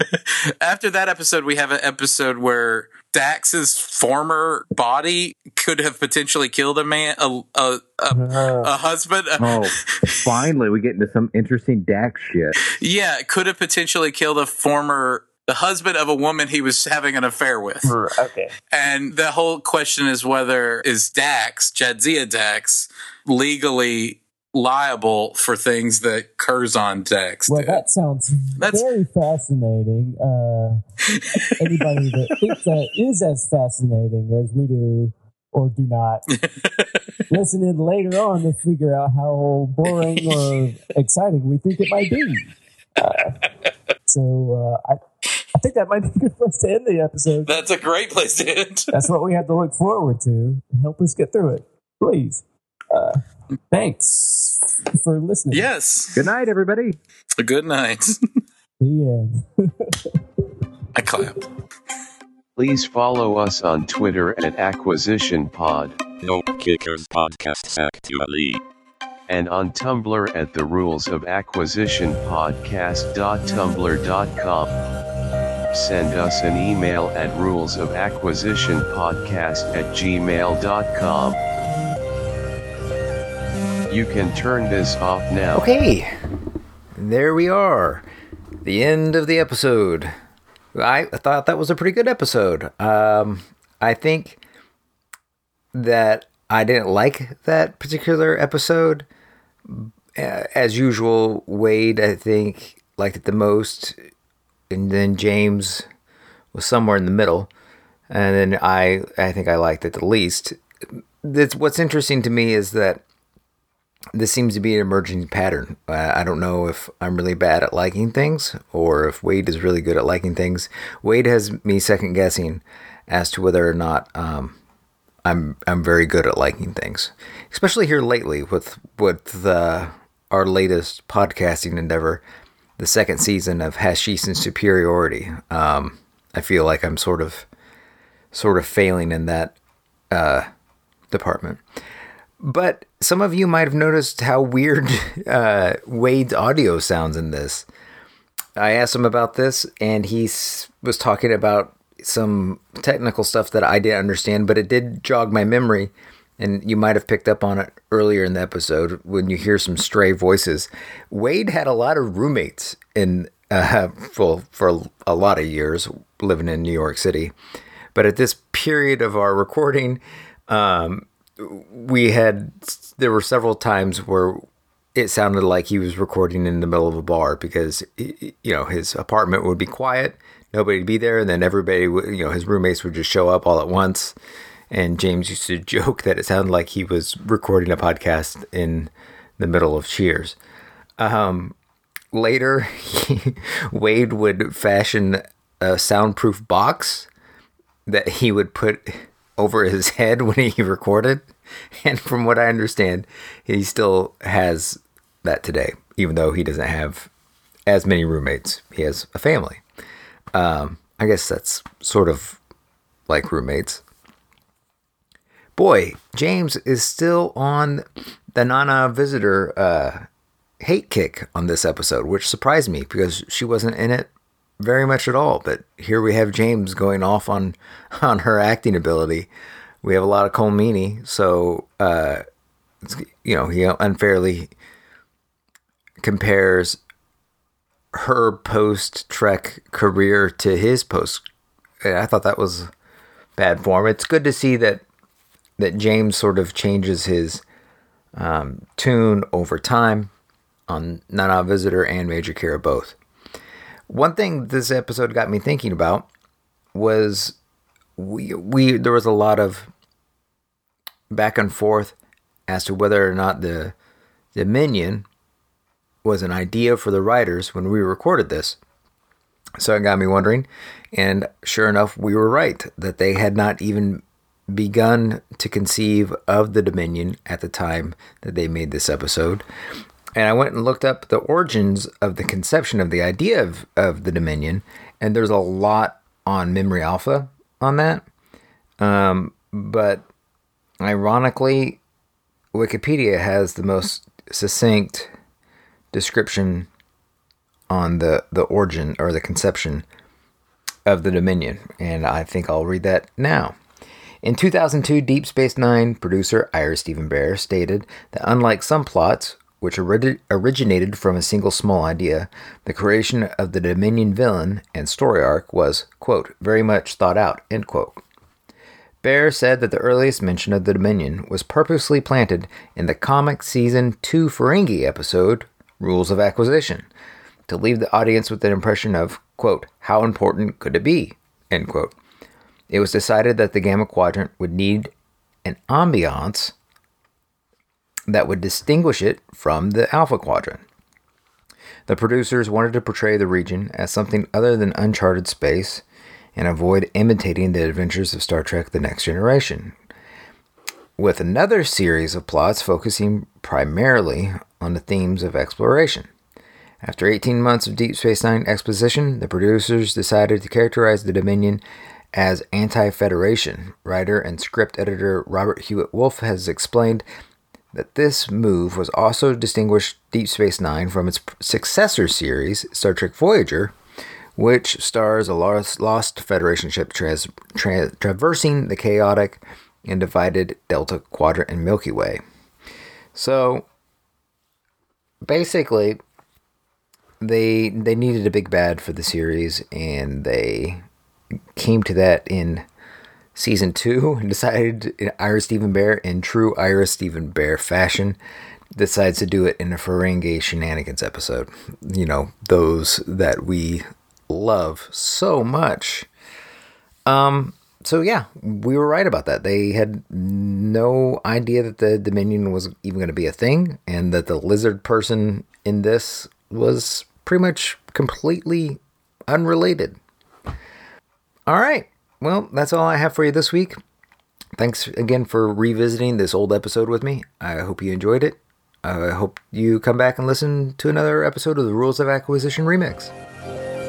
*laughs* after that episode, we have an episode where Dax's former body could have potentially killed a man, a a, a, Uh, a husband. Oh, finally, we get into some interesting Dax shit. *laughs* yeah, could have potentially killed a former the husband of a woman he was having an affair with. okay. And the whole question is whether is Dax, Jadzia Dax, legally liable for things that Curzon Dax Well, did. that sounds That's- very fascinating. Uh, *laughs* anybody that thinks that is as fascinating as we do or do not, *laughs* listen in later on to figure out how boring or *laughs* exciting we think it might be. Uh, so uh, I, I think that might be a good place to end the episode. That's a great place to end. That's what we have to look forward to. Help us get through it, please. Uh, thanks for listening. Yes. Good night, everybody. A Good night. *laughs* The end. *laughs* I clapped. Please follow us on Twitter at Acquisition Pod No Kickers Podcasts actually. and on Tumblr at the Rules of Acquisition Podcast.tumblr.com. Send us an email at rules of acquisition podcast at gmail.com. You can turn this off now. Okay, there we are. The end of the episode. I thought that was a pretty good episode. Um, I think that I didn't like that particular episode. Uh, as usual, Wade, I think, liked it the most. And then James was somewhere in the middle. And then I, I think I liked it the least. That's, what's interesting to me is that this seems to be an emerging pattern. I don't know if I'm really bad at liking things or if Wade is really good at liking things. Wade has me second guessing as to whether or not um, I'm I'm very good at liking things, especially here lately with with uh, our latest podcasting endeavor, the second season of Hashish and Superiority. Um, I feel like I'm sort of sort of failing in that uh, department. But some of you might have noticed how weird *laughs* uh, Wade's audio sounds in this. I asked him about this, and he was talking about some technical stuff that I didn't understand, but it did jog my memory. And you might have picked up on it earlier in the episode when you hear some stray voices. Wade had a lot of roommates in uh, *laughs* for for a lot of years living in New York City, but at this period of our recording, um, we had there were several times where it sounded like he was recording in the middle of a bar because you know his apartment would be quiet nobody would be there and then everybody would you know his roommates would just show up all at once and james used to *laughs* joke that it sounded like he was recording a podcast in the middle of cheers um, later *laughs* wade would fashion a soundproof box that he would put *laughs* over his head when he recorded. And from what I understand, he still has that today, even though he doesn't have as many roommates. He has a family. Um, I guess that's sort of like roommates. Boy, James is still on the Nana visitor uh, hate kick on this episode, which surprised me because she wasn't in it very much at all. But here we have James going off on *laughs* on her acting ability. We have a lot of Colm Meaney, so uh, you know he unfairly compares her post Trek career to his post. I thought that was bad form. It's good to see that that James sort of changes his um, tune over time on Nana Visitor and Major Kira both. One thing this episode got me thinking about was we we there was a lot of back and forth as to whether or not the Dominion was an idea for the writers when we recorded this. So it got me wondering, and sure enough, we were right that they had not even begun to conceive of the Dominion at the time that they made this episode. And I went and looked up the origins of the conception of the idea of, of the Dominion, and there's a lot on Memory Alpha on that. Um, but ironically, Wikipedia has the most succinct description on the, the origin or the conception of the Dominion, and I think I'll read that now. In 2002, Deep Space Nine producer Ira Steven Behr stated that unlike some plots, which ori- originated from a single small idea, the creation of the Dominion villain and story arc was, quote, very much thought out, end quote. Behr said that the earliest mention of the Dominion was purposely planted in the comic season 2 Ferengi episode, Rules of Acquisition, to leave the audience with an impression of, quote, how important could it be, end quote. It was decided that the Gamma Quadrant would need an ambiance that would distinguish it from the Alpha Quadrant. The producers wanted to portray the region as something other than uncharted space and avoid imitating the adventures of Star Trek The Next Generation, with another series of plots focusing primarily on the themes of exploration. After 18 months of Deep Space Nine exposition, the producers decided to characterize the Dominion as anti Federation. Writer and script editor Robert Hewitt Wolfe has explained that this move was also distinguished Deep Space Nine from its successor series, Star Trek Voyager, which stars a lost, Federation ship traversing the chaotic and divided Delta Quadrant and Milky Way. So basically, they they needed a big bad for the series, and they came to that in season two and decided Ira Steven Behr in true Ira Steven Behr fashion decides to do it in a Ferengi shenanigans episode. You know, those that we love so much. Um so yeah, we were right about that. They had no idea that the Dominion was even going to be a thing, and that the lizard person in this was pretty much completely unrelated. All right. Well, that's all I have for you this week. Thanks again for revisiting this old episode with me. I hope you enjoyed it. I hope you come back and listen to another episode of the Rules of Acquisition Remix.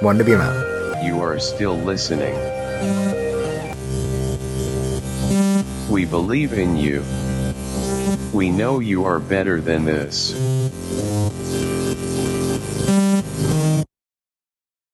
One to be out. You are still listening. We believe in you. We know you are better than this.